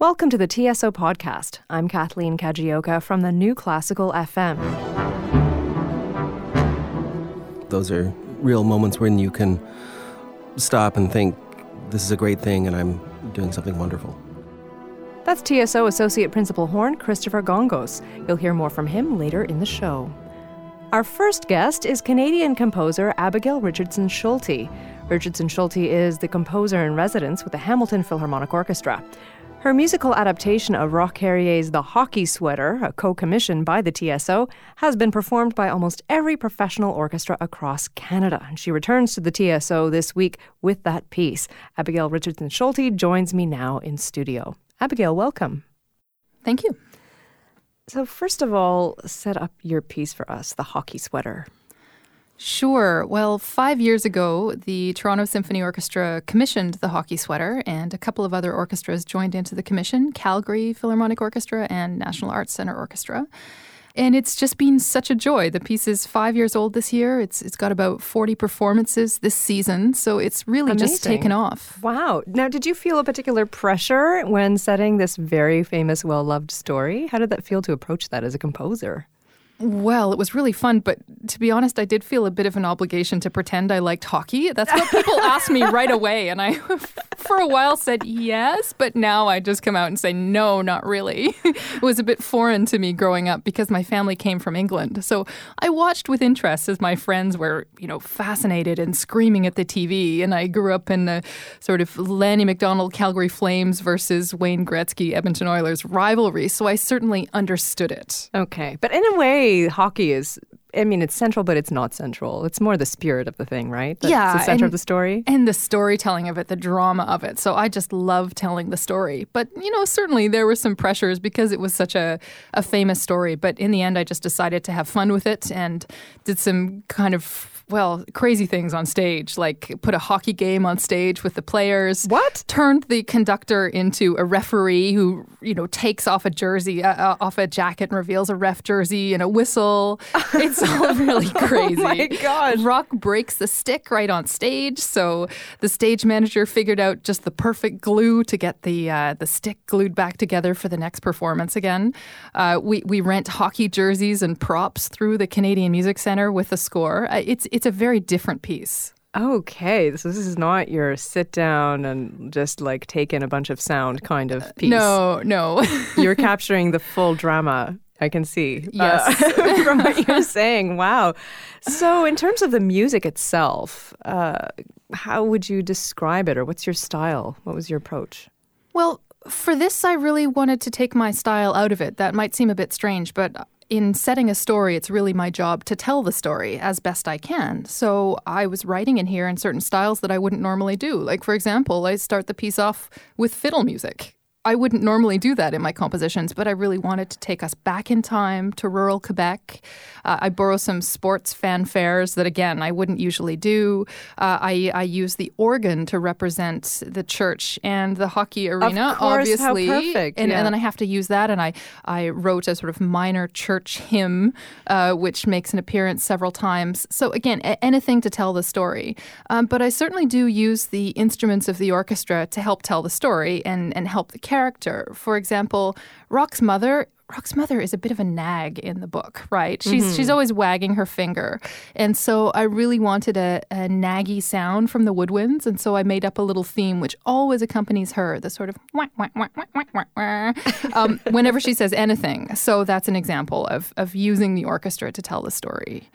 Welcome to the TSO podcast. I'm Kathleen Kajioka from the New Classical FM. Those are real moments when you can stop and think, this is a great thing and I'm doing something wonderful. That's TSO Associate Principal Horn Christopher Gongos. You'll hear more from him later in the show. Our first guest is Canadian composer Abigail Richardson Schulte. Richardson Schulte is the composer in residence with the Hamilton Philharmonic Orchestra. Her musical adaptation of Roch Carrier's The Hockey Sweater, a co commission by the TSO, has been performed by almost every professional orchestra across Canada. And she returns to the TSO this week with that piece. Abigail Richardson Schulte joins me now in studio. Abigail, welcome. Thank you. So, first of all, set up your piece for us, The Hockey Sweater. Sure. Well, five years ago, the Toronto Symphony Orchestra commissioned the hockey sweater, and a couple of other orchestras joined into the commission Calgary Philharmonic Orchestra and National Arts Centre Orchestra. And it's just been such a joy. The piece is five years old this year. It's it's got about forty performances this season, so it's really Amazing. just taken off. Wow! Now, did you feel a particular pressure when setting this very famous, well-loved story? How did that feel to approach that as a composer? Well, it was really fun, but to be honest, I did feel a bit of an obligation to pretend I liked hockey. That's what people asked me right away, and I, for a while, said yes, but now I just come out and say no, not really. it was a bit foreign to me growing up because my family came from England, so I watched with interest as my friends were, you know, fascinated and screaming at the TV, and I grew up in the sort of Lanny McDonald Calgary Flames versus Wayne Gretzky Edmonton Oilers rivalry, so I certainly understood it. Okay, but in a way hockey is I mean, it's central, but it's not central. It's more the spirit of the thing, right? That's yeah, the center and, of the story, and the storytelling of it, the drama of it. So I just love telling the story. But you know, certainly there were some pressures because it was such a a famous story. But in the end, I just decided to have fun with it and did some kind of well, crazy things on stage, like put a hockey game on stage with the players. What? Turned the conductor into a referee who, you know, takes off a jersey, uh, uh off a jacket and reveals a ref jersey and a whistle. It's all really crazy. oh my God. Roch breaks the stick right on stage. So the stage manager figured out just the perfect glue to get the uh, the stick glued back together for the next performance again. Uh, we, we rent hockey jerseys and props through the Canadian Music Center with the score. Uh, it's, it's it's a very different piece. Okay, so this is not your sit down and just like take in a bunch of sound kind of piece. No, no. You're capturing the full drama. I can see. Yes. Uh, from what you're saying. Wow. So, in terms of the music itself, uh, how would you describe it or what's your style? What was your approach? Well, for this, I really wanted to take my style out of it. That might seem a bit strange, but in setting a story, it's really my job to tell the story as best I can. So I was writing in here in certain styles that I wouldn't normally do. Like, for example, I start the piece off with fiddle music. I wouldn't normally do that in my compositions, but I really wanted to take us back in time to rural Quebec. Uh, I borrow some sports fanfares that, again, I wouldn't usually do. Uh, I, I use the organ to represent the church and the hockey arena, course, obviously. Perfect. And, yeah. and, then I have to use that. And I, I wrote a sort of minor church hymn, uh, which makes an appearance several times. So, again, a- anything to tell the story. Um, but I certainly do use the instruments of the orchestra to help tell the story and, and help the character. For example, Roch's mother Roch's mother is a bit of a nag in the book, right? She's mm-hmm. she's always wagging her finger, and so I really wanted a, a, naggy sound from the woodwinds, and so I made up a little theme which always accompanies her, the sort of wah, wah, wah, wah, wah, wah, um, whenever she says anything. So that's an example of of using the orchestra to tell the story.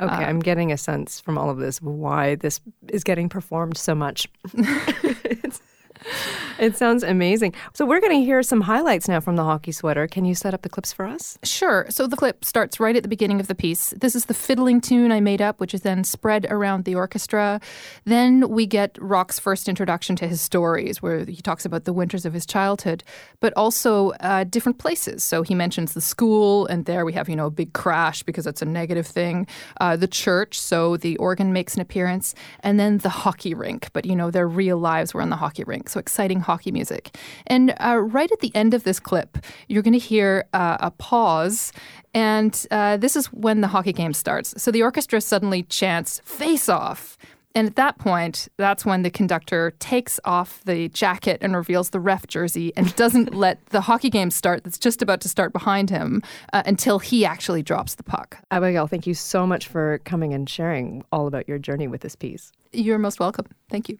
Okay, um, I'm getting a sense from all of this why this is getting performed so much. it sounds amazing. So we're going to hear some highlights now from the hockey sweater. Can you set up the clips for us? Sure. So the clip starts right at the beginning of the piece. This is the fiddling tune I made up, which is then spread around the orchestra. Then we get Roch's first introduction to his stories, where he talks about the winters of his childhood, but also uh, different places. So he mentions the school, and there we have you know a big crash because that's a negative thing. Uh, the church, so the organ makes an appearance, and then the hockey rink. But you know their real lives were in the hockey rink. So exciting hockey music. And uh, right at the end of this clip, you're going to hear uh, a pause. And uh, this is when the hockey game starts. So the orchestra suddenly chants, face off. And at that point, that's when the conductor takes off the jacket and reveals the ref jersey and doesn't let the hockey game start that's just about to start behind him uh, until he actually drops the puck. Abigail, thank you so much for coming and sharing all about your journey with this piece. You're most welcome. Thank you.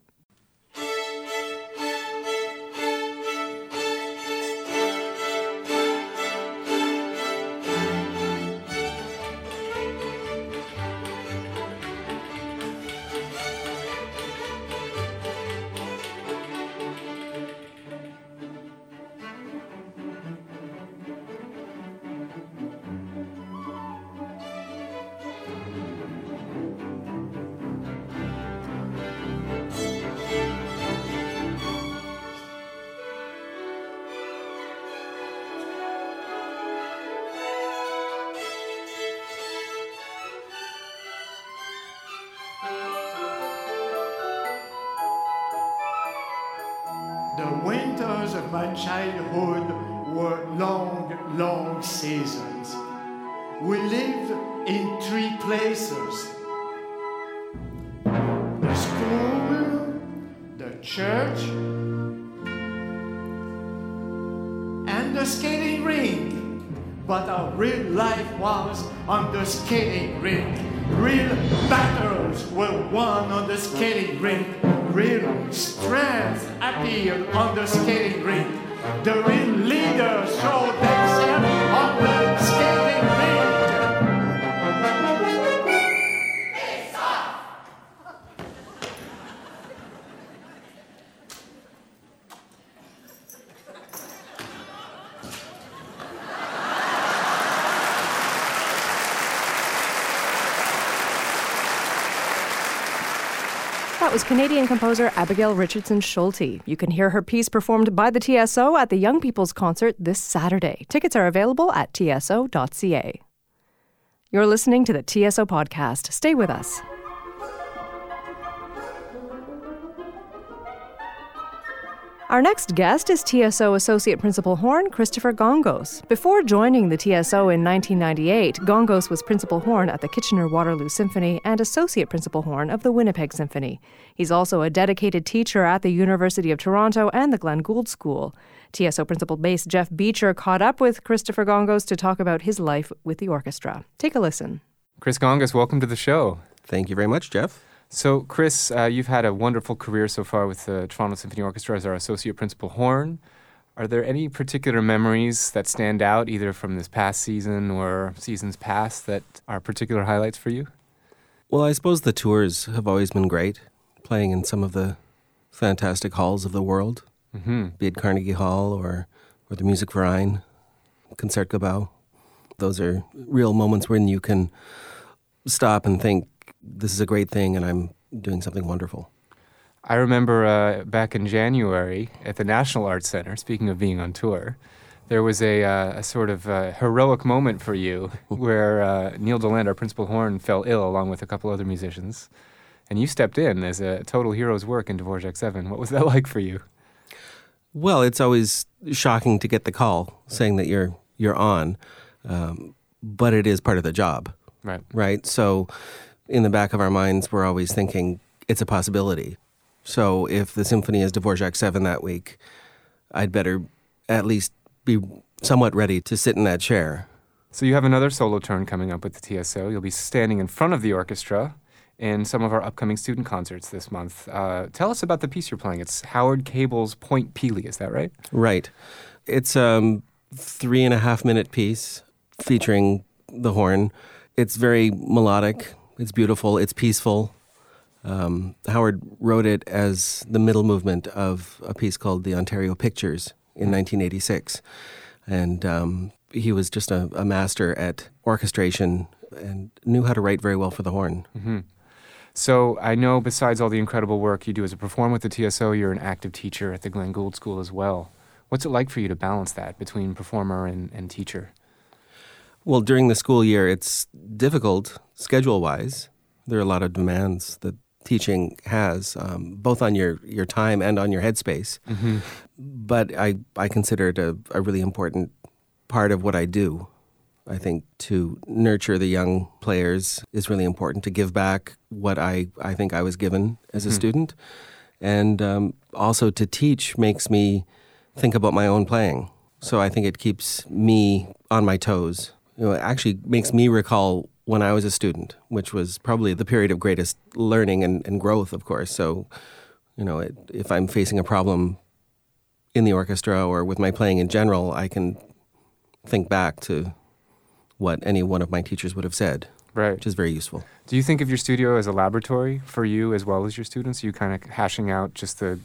The winters of my childhood were long, long seasons. We lived in three places the school, the church, and the skating rink. But our real life was on the skating rink. Real battles were won on the skating rink. Real strength appeared on the skating rink. The real leaders showed themselves Was Canadian composer Abigail Richardson Schulte. You can hear her piece performed by the TSO at the Young People's Concert this Saturday. Tickets are available at tso.ca. You're listening to the TSO podcast. Stay with us. Our next guest is TSO Associate Principal Horn Christopher Gongos. Before joining the TSO in 1998, Gongos was Principal Horn at the Kitchener Waterloo Symphony and Associate Principal Horn of the Winnipeg Symphony. He's also a dedicated teacher at the University of Toronto and the Glenn Gould School. TSO Principal Bass Jeff Beecher caught up with Christopher Gongos to talk about his life with the orchestra. Take a listen. Chris Gongos, welcome to the show. Thank you very much, Jeff. So, Chris, uh, you've had a wonderful career so far with the Toronto Symphony Orchestra as our associate principal horn. Are there any particular memories that stand out, either from this past season or seasons past, that are particular highlights for you? Well, I suppose the tours have always been great, playing in some of the fantastic halls of the world, Mm-hmm. be it Carnegie Hall or, or the Musikverein, Concertgebouw. Those are real moments when you can stop and think, this is a great thing and I'm doing something wonderful. I remember uh, back in January at the National Arts Center, speaking of being on tour, there was a, uh, a sort of uh, heroic moment for you where uh, Neil Deland, our principal horn, fell ill along with a couple other musicians. And you stepped in as a total hero's work in Dvorak 7. What was that like for you? Well, it's always shocking to get the call saying that you're you're on, um, but it is part of the job, Right. right? So, in the back of our minds, we're always thinking it's a possibility. So, if the symphony is Dvorak Seven that week, I'd better at least be somewhat ready to sit in that chair. So you have another solo turn coming up with the TSO. You'll be standing in front of the orchestra in some of our upcoming student concerts this month. Uh, tell us about the piece you're playing. It's Howard Cable's Point Pelee, is that right? Right. It's a um, three and a half minute piece featuring the horn. It's very melodic. It's beautiful. It's peaceful. Um, Howard wrote it as the middle movement of a piece called The Ontario Pictures in 1986. And um, he was just a, a master at orchestration and knew how to write very well for the horn. So I know besides all the incredible work you do as a performer with the TSO, you're an active teacher at the Glenn Gould School as well. What's it like for you to balance that between performer and, and teacher? Well, during the school year, it's difficult schedule wise. There are a lot of demands that teaching has, um, both on your, your time and on your headspace. But I, I consider it a, a really important part of what I do. I think to nurture the young players is really important to give back what I, I think I was given as a Mhm. student. And um, also to teach makes me think about my own playing. So I think it keeps me on my toes. You know, it actually makes me recall when I was a student, which was probably the period of greatest learning and, and growth, of course. So, you know, it, if I'm facing a problem in the orchestra or with my playing in general, I can think back to what any one of my teachers would have said, Right. which is very useful. Do you think of your studio as a laboratory for you as well as your students? you kind of hashing out just the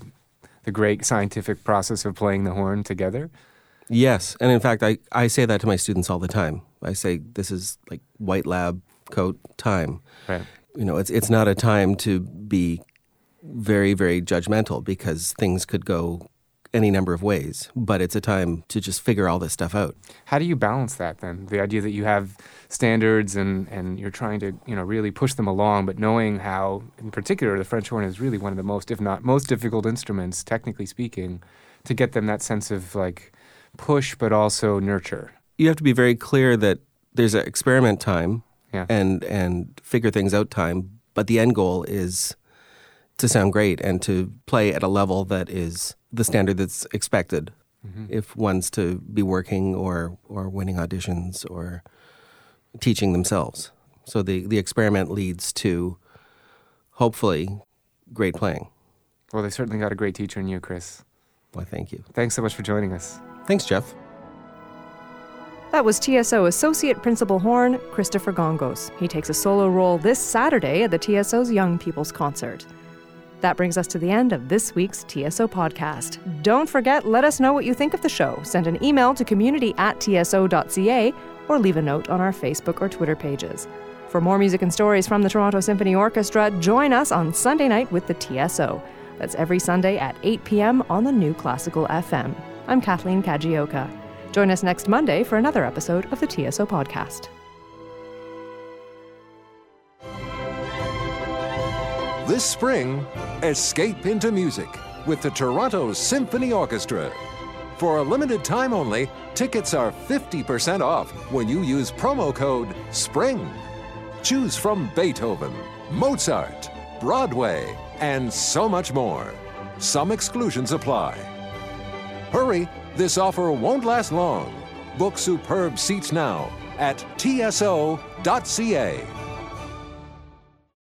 the great scientific process of playing the horn together? Yes, and in fact, I, I say that to my students all the time. I say this is like white lab coat time. Right. You know, it's it's not a time to be very very judgmental because things could go any number of ways, but it's a time to just figure all this stuff out. How do you balance that then? The idea that you have standards and, and you're trying to, you know, really push them along, but knowing how, in particular, the French horn is really one of the most, if not most difficult instruments, technically speaking, to get them that sense of like push, but also nurture. You have to be very clear that there's an experiment time Yeah. and and figure things out time, but the end goal is to sound great and to play at a level that is the standard that's expected mm-hmm. if one's to be working or or winning auditions or teaching themselves. So the the experiment leads to hopefully great playing. Well, they certainly got a great teacher in you, Chris. Why, thank you. Thanks so much for joining us. Thanks, Jeff. That was TSO Associate Principal Horn, Christopher Gongos. He takes a solo role this Saturday at the TSO's Young People's Concert. That brings us to the end of this week's TSO podcast. Don't forget, let us know what you think of the show. Send an email to community at tso.ca or leave a note on our Facebook or Twitter pages. For more music and stories from the Toronto Symphony Orchestra, join us on Sunday night with the TSO. That's every Sunday at 8 p.m. on the new Classical FM. I'm Kathleen Kajioka. Join us next Monday for another episode of the TSO podcast. This spring, escape into music with the Toronto Symphony Orchestra. For a limited time only, tickets are 50% off when you use promo code SPRING. Choose from Beethoven, Mozart, Broadway, and so much more. Some exclusions apply. Hurry, this offer won't last long. Book superb seats now at tso.ca.